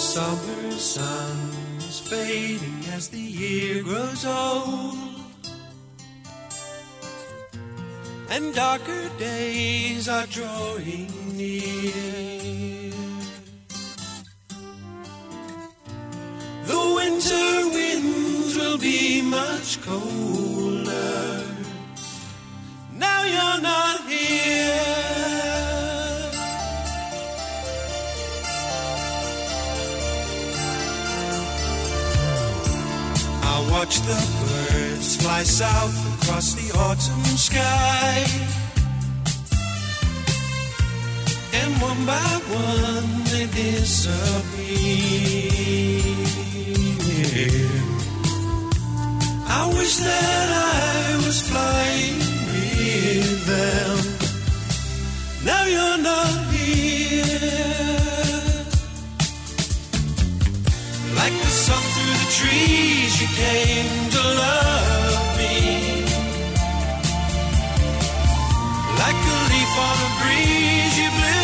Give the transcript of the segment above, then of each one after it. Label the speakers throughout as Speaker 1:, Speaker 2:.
Speaker 1: summer sun is fading as the year grows old. And darker days are drawing near. The winter winds will be much colder. Watch the birds fly south across the autumn sky. And one by one they disappear. I wish that I was flying with them. Now you're not here. Trees, you came to love me. Like a leaf on a breeze, you blew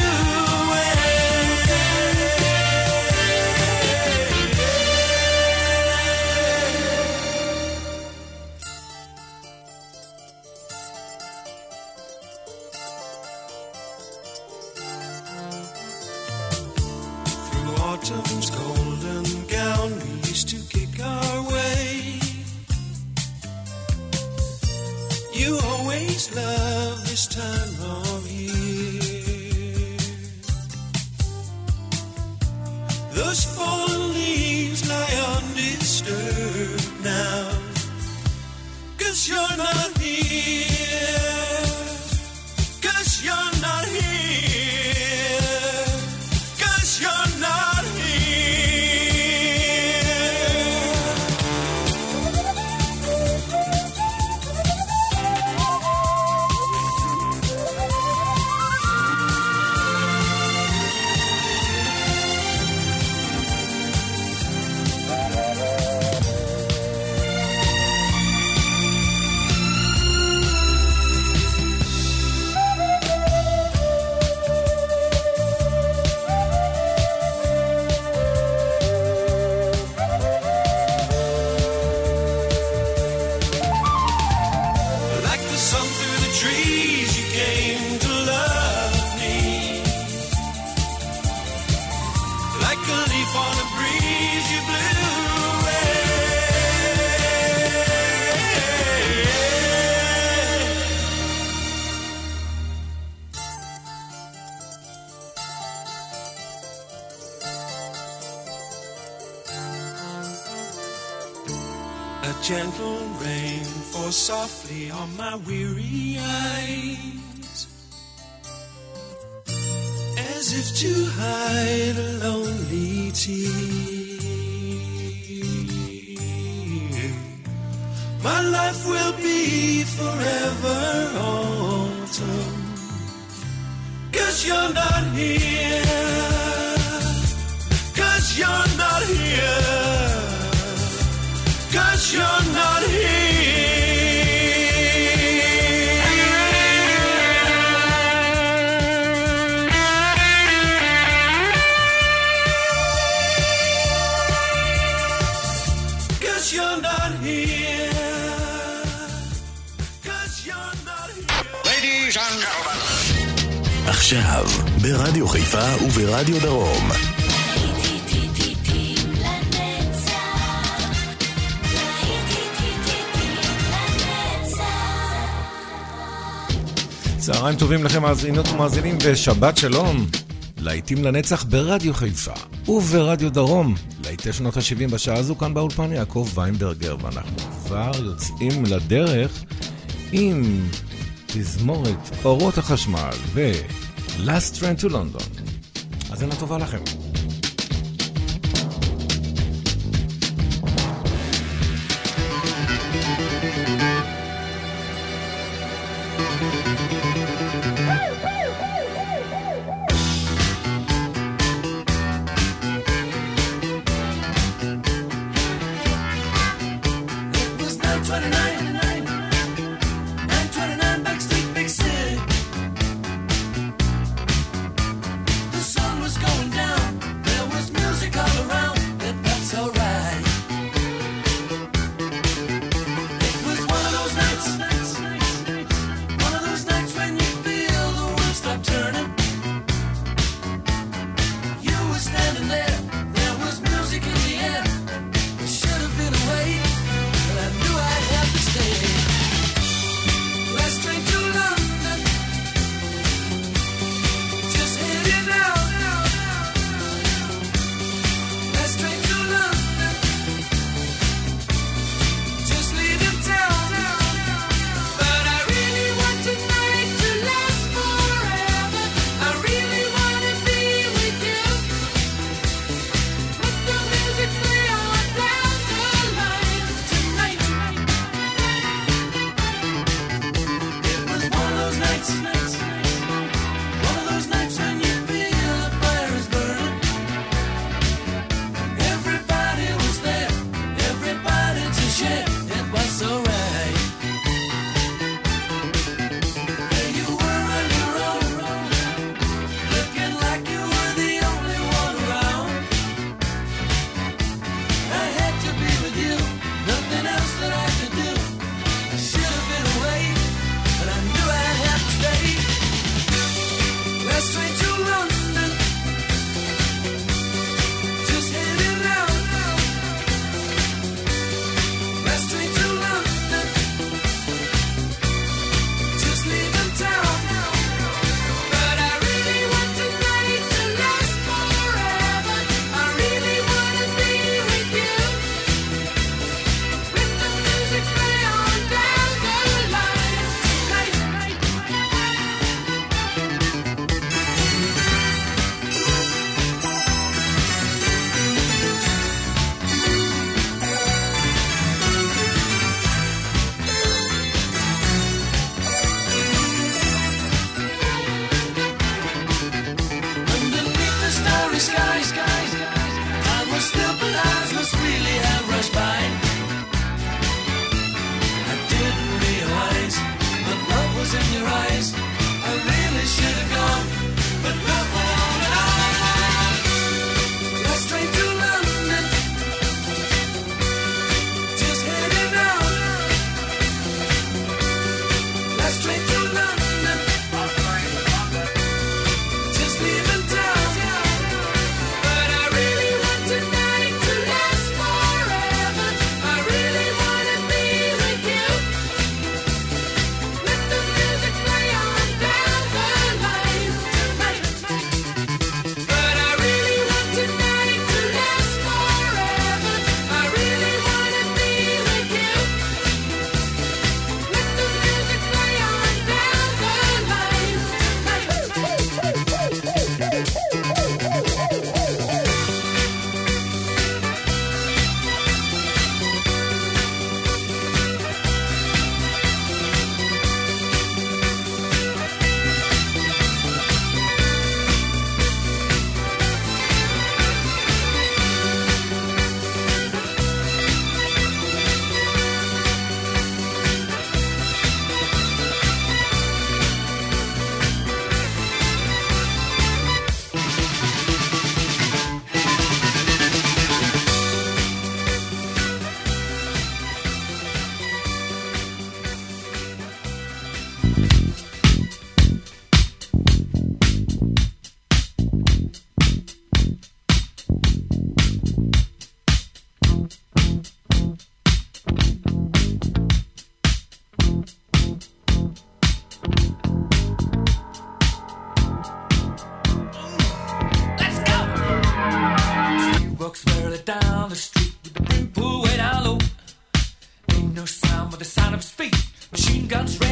Speaker 1: A gentle rain falls softly on my weary eyes, as if to hide a lonely tear. My life will be forever autumn, cause you're not here, cause you're not here. because you're not here.
Speaker 2: עכשיו, ברדיו חיפה וברדיו דרום. צהריים טובים לכם מאזינות ומאזינים ושבת שלום. להיטים לנצח ברדיו חיפה וברדיו דרום. להיטי שנות ה-70 בשעה הזו כאן באולפן יעקב ויינברגר ואנחנו כבר יוצאים לדרך עם תזמורת אורות החשמל ו-Last Train to London. האזנה טובה לכם.
Speaker 1: guns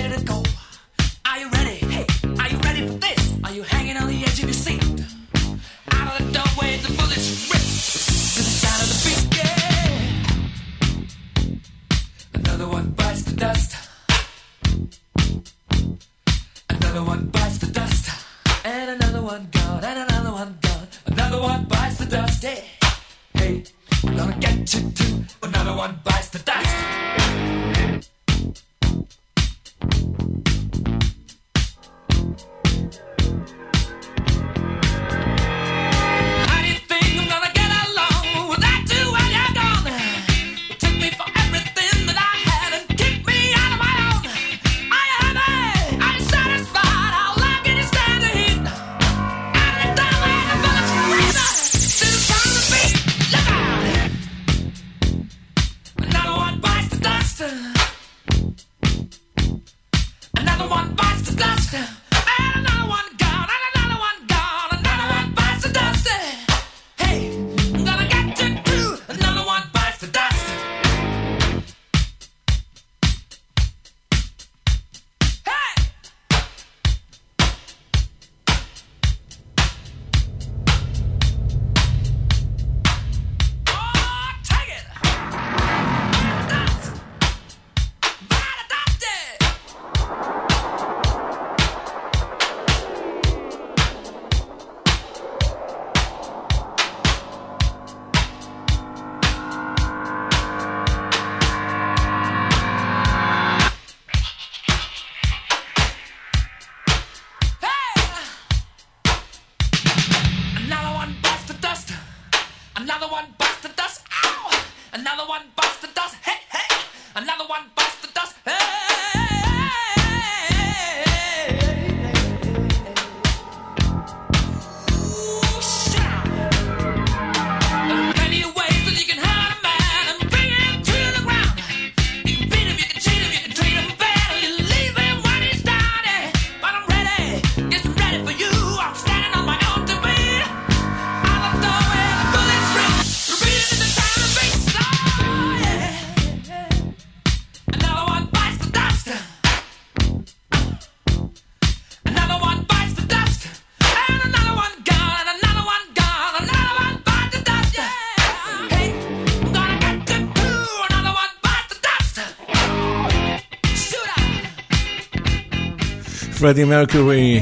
Speaker 1: פרדי מרקורי,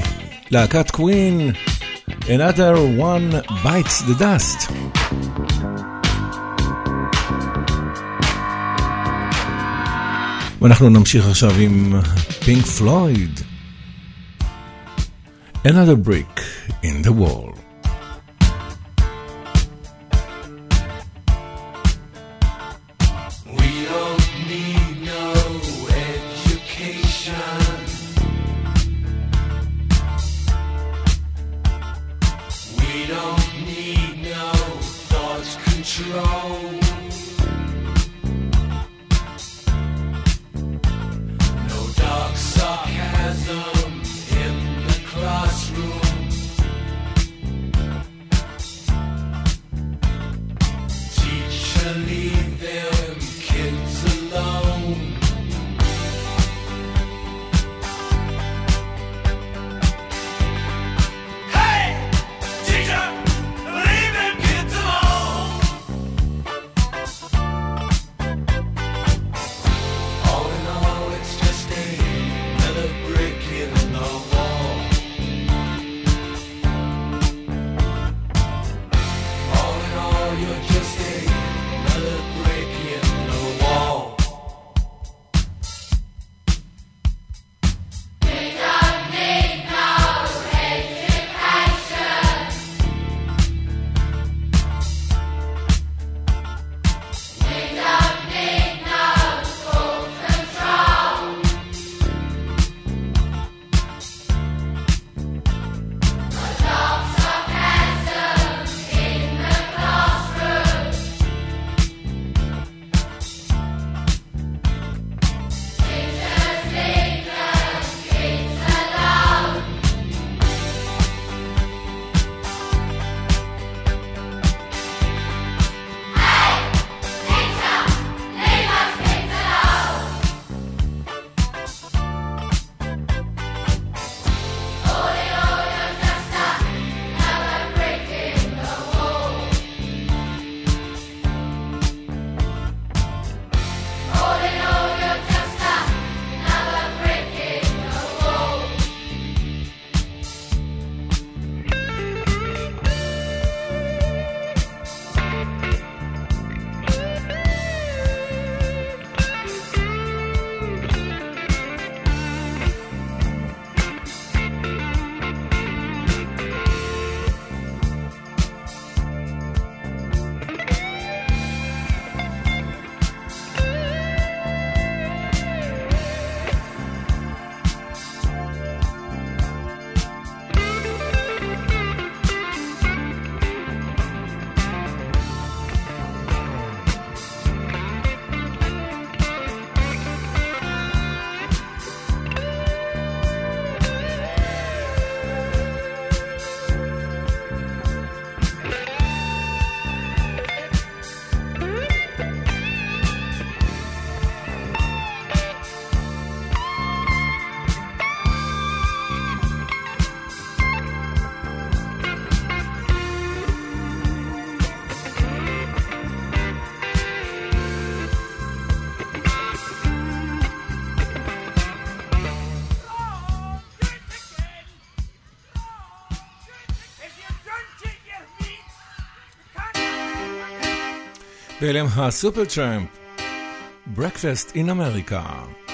Speaker 1: להקת קווין, Another One Bites the Dust. ואנחנו נמשיך עכשיו עם פינק פלויד. Another Brick in the Wall.
Speaker 2: ואלה הם הסופר טראמפ, Breakfast in America.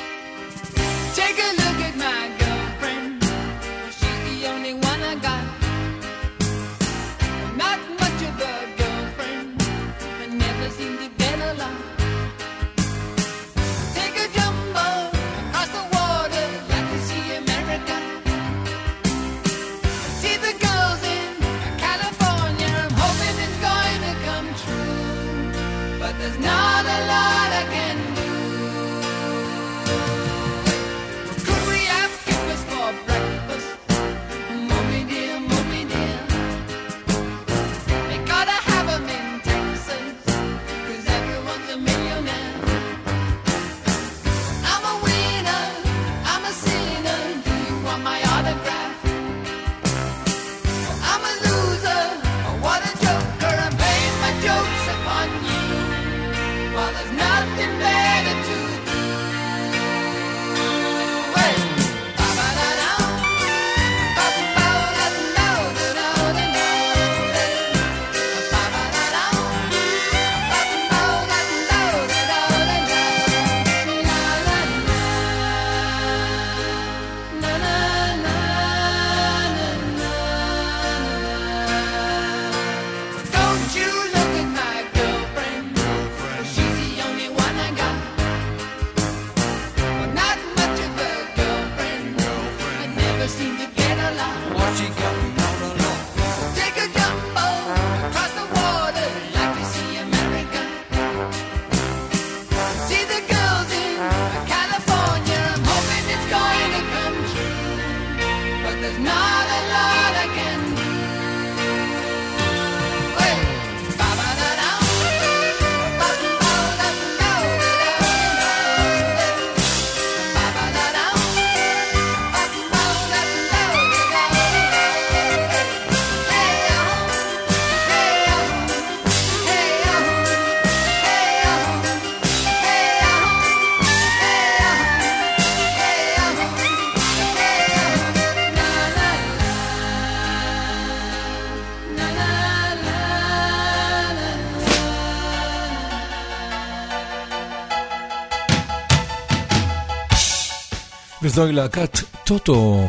Speaker 2: זוהי להקת טוטו.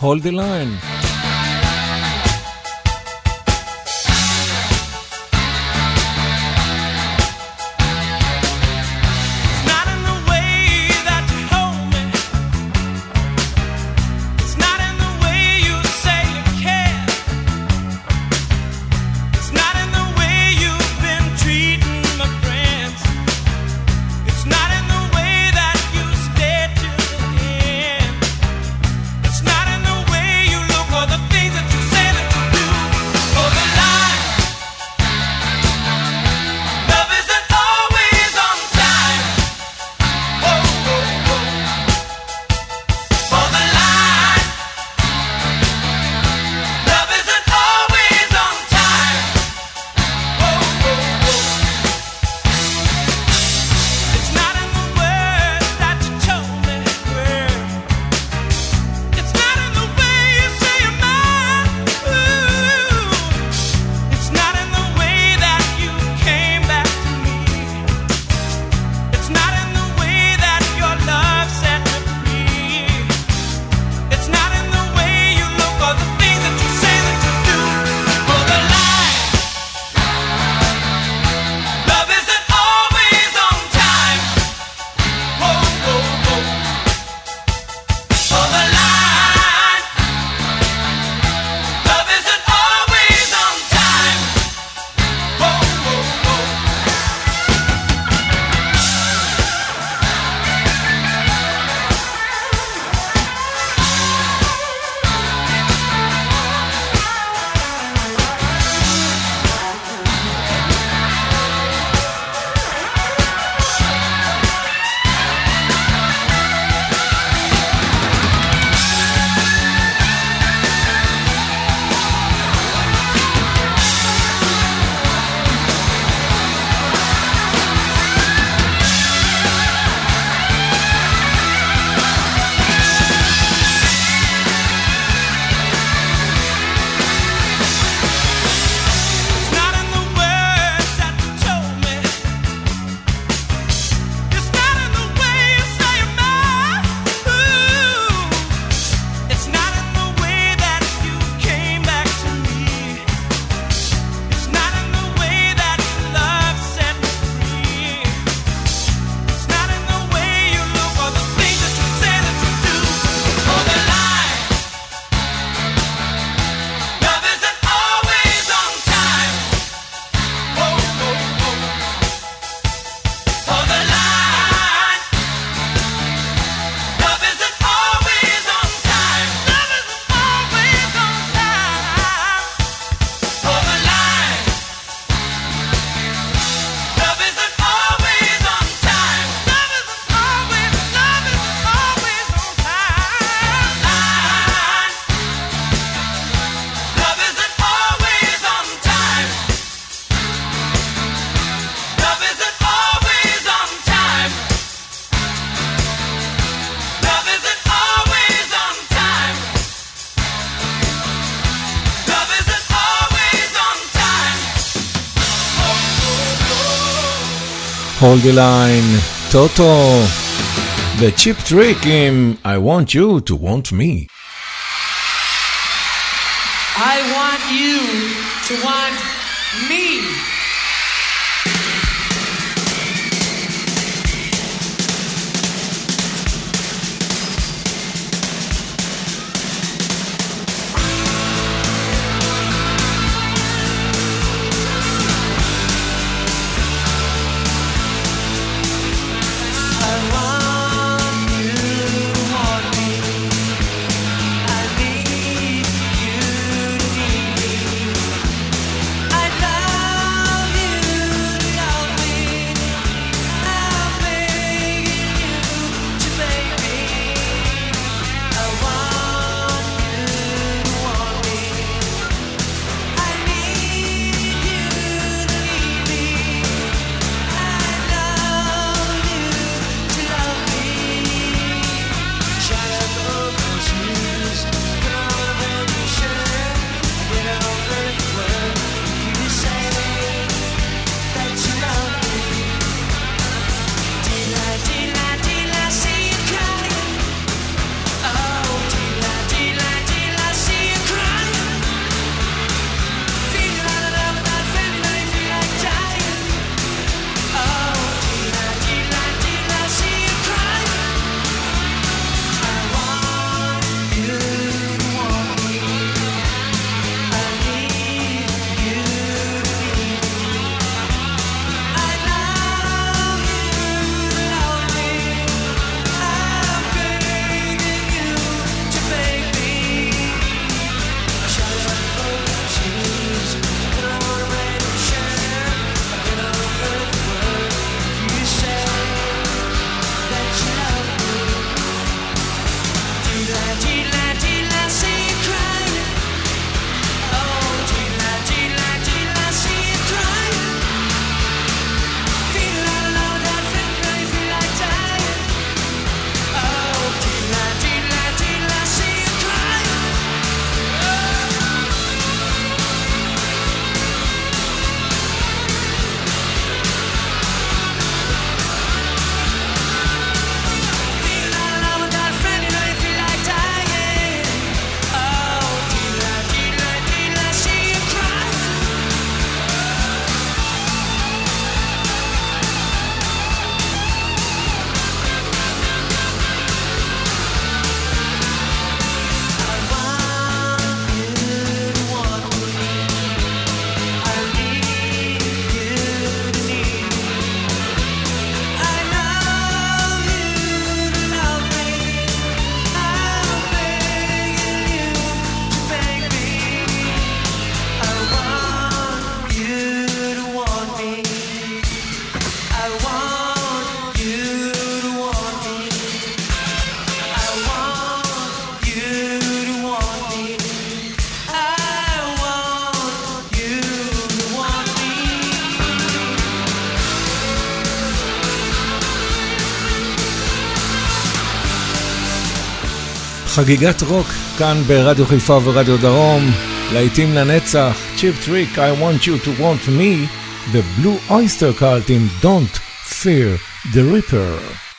Speaker 2: Hold the line.
Speaker 3: hold the line, Toto. the
Speaker 2: cheap trick עם I want you to want me.
Speaker 4: I want you to want me.
Speaker 2: חגיגת רוק כאן ברדיו חיפה ורדיו דרום, להיטים לנצח, צ'יפ טריק, I want you to want me, The
Speaker 4: Blue Oyster Cult in Don't Fear the Ripper.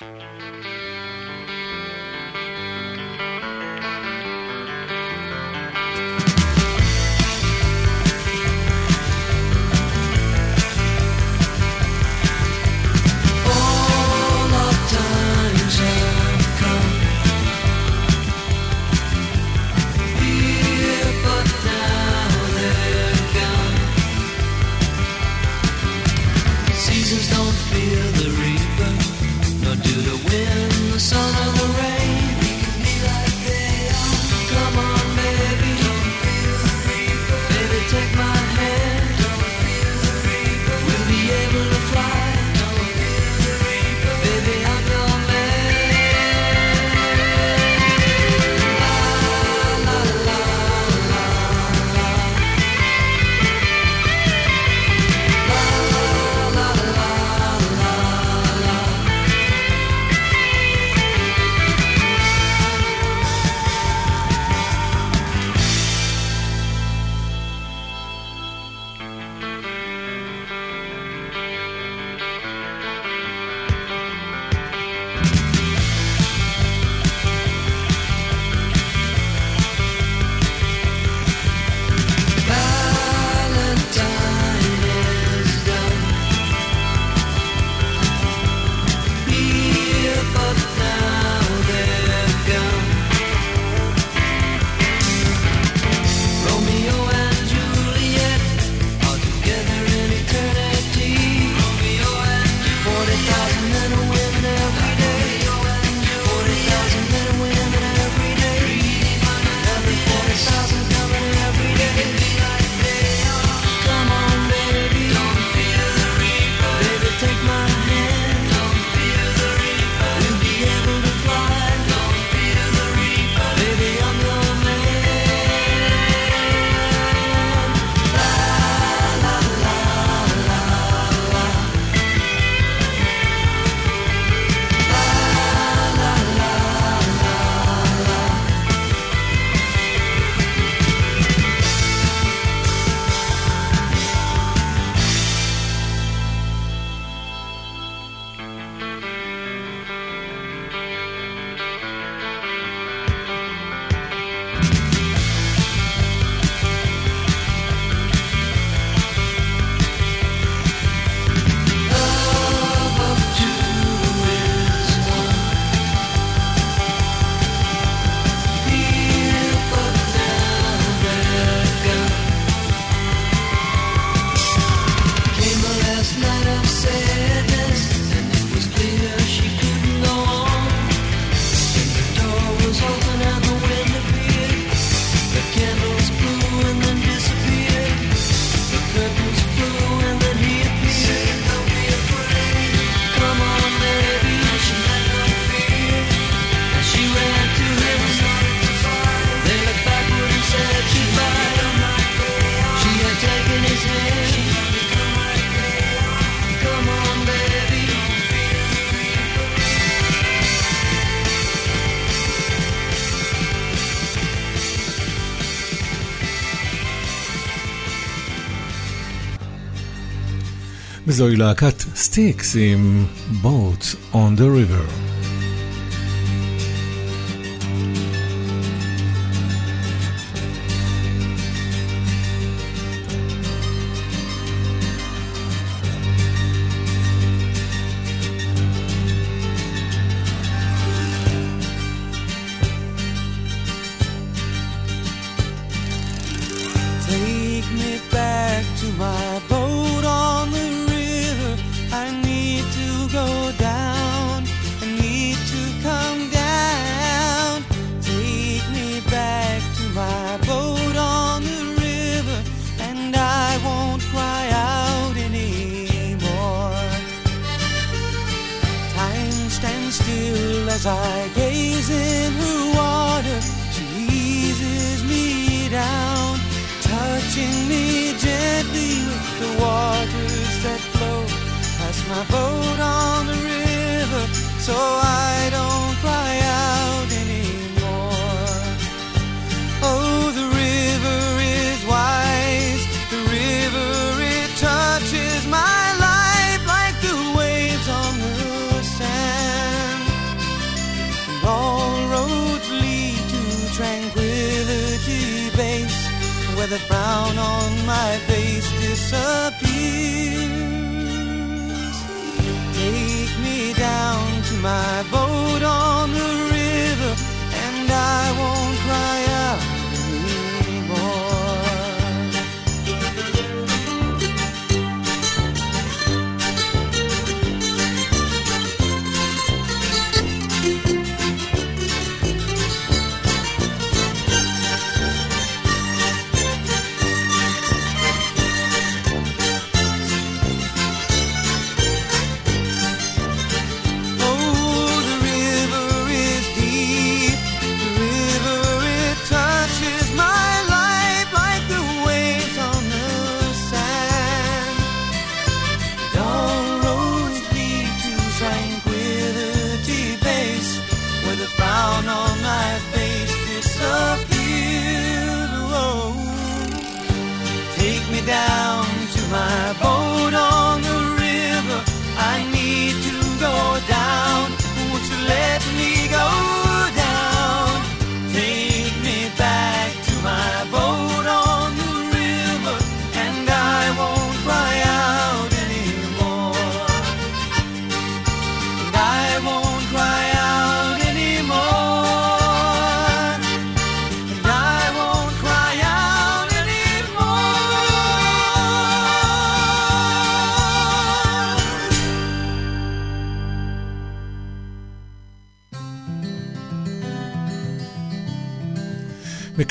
Speaker 4: זוהי להקת סטיקס עם Boat on the River.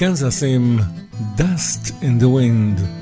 Speaker 4: Kansas עם Dust in the Wind.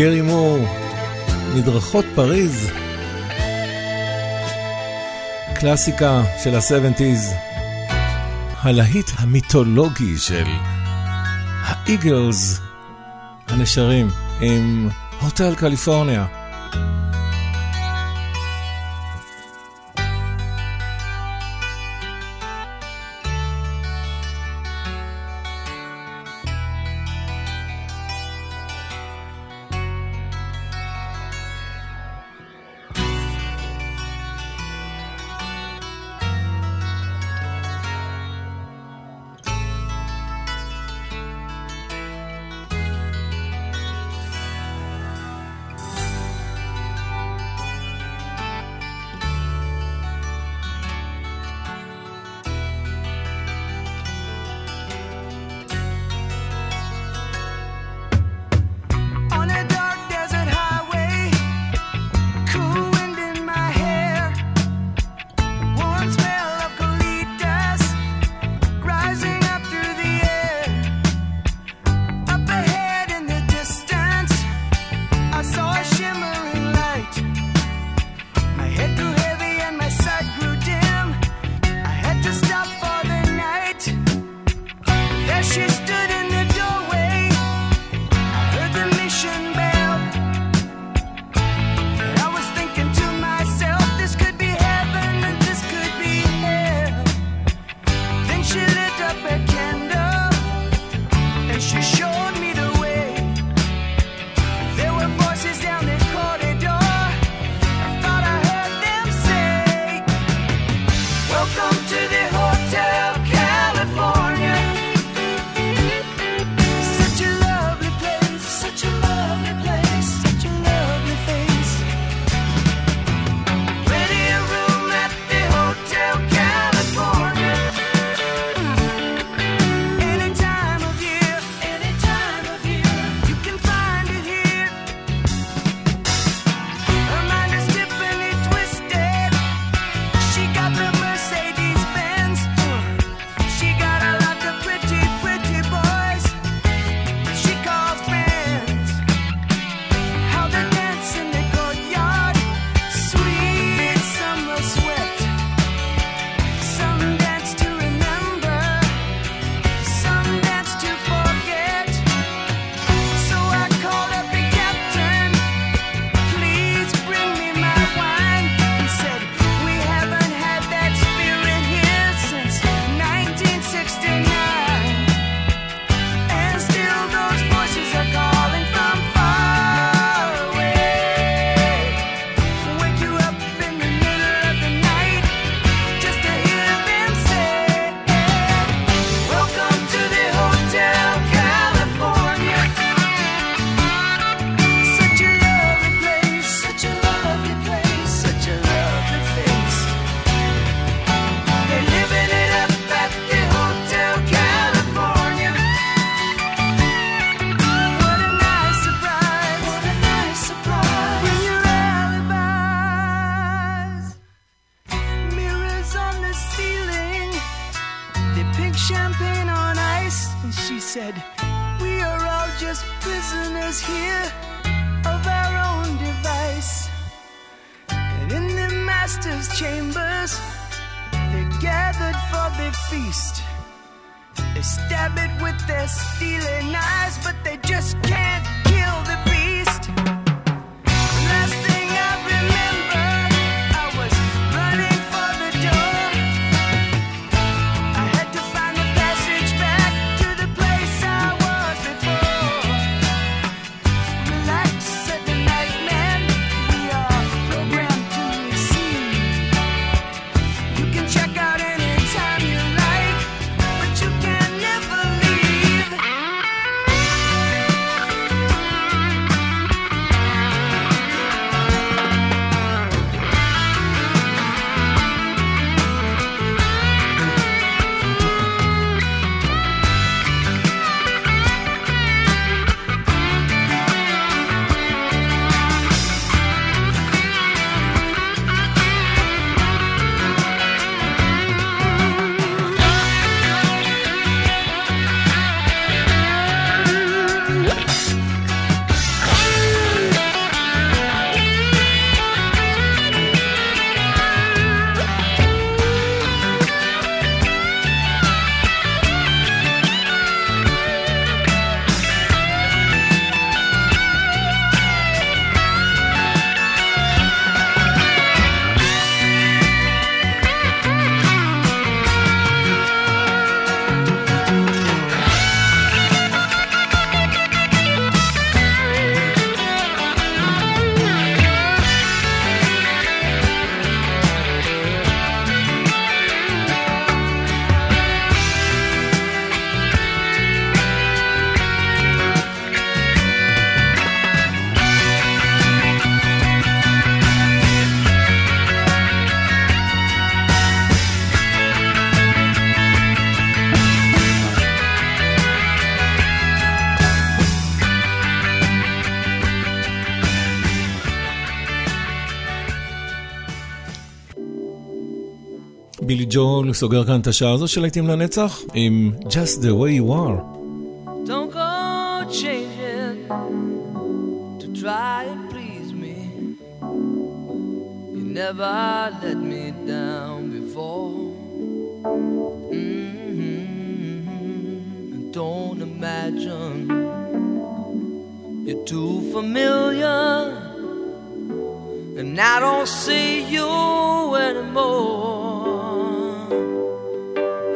Speaker 4: גרי מור, מדרכות פריז. קלאסיקה של ה-70's, הלהיט המיתולוגי של האיגלס הנשרים עם הוטל קליפורניה. They stab it with their steely knives, but they just can't
Speaker 2: ג'ול סוגר כאן את השעה הזו של להיטים לנצח עם Just the way you are.
Speaker 4: Don't go changing to try and please me. You never let me down before. Mhm. Don't imagine you're too familiar, and I don't see you anymore.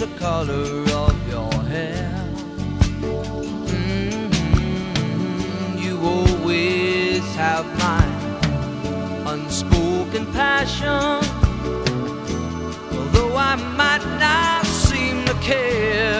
Speaker 4: The color of your hair. Mhm, You always have my unspoken passion. Although I might not seem to care.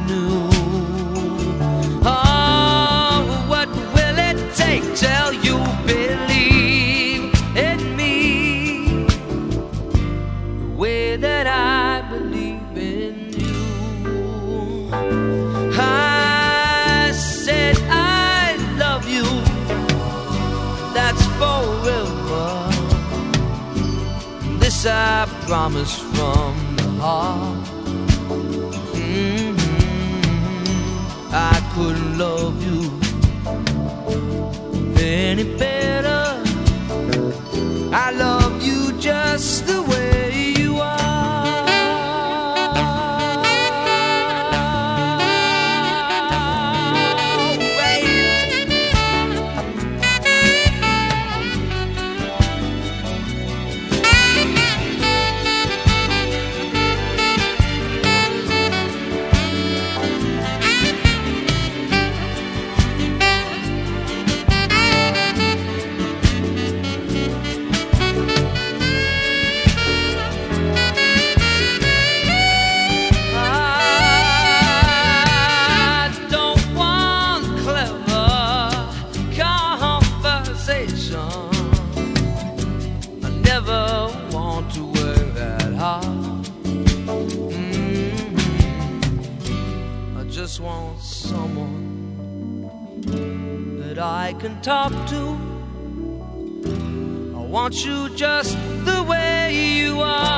Speaker 4: river. This I promise from the heart. Mm -hmm. I couldn't love you any better. I love you just the way. Talk to. I want you just the way you are.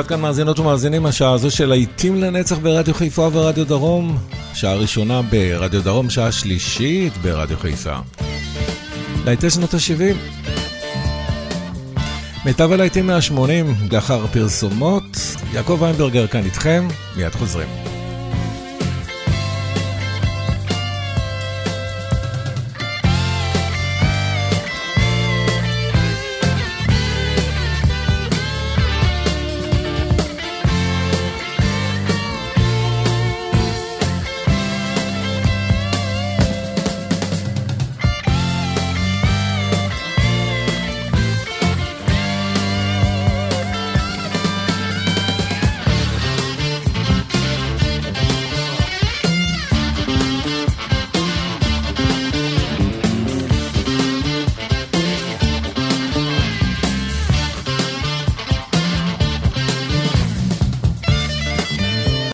Speaker 5: ועד כאן מאזינות ומאזינים, השעה הזו של להיטים לנצח ברדיו חיפה ורדיו דרום. שעה ראשונה ברדיו דרום, שעה שלישית ברדיו חיפה. להיטי שנות ה-70. מיטב הלהיטים מה-80, לאחר פרסומות. יעקב ויינברגר כאן איתכם, מיד חוזרים.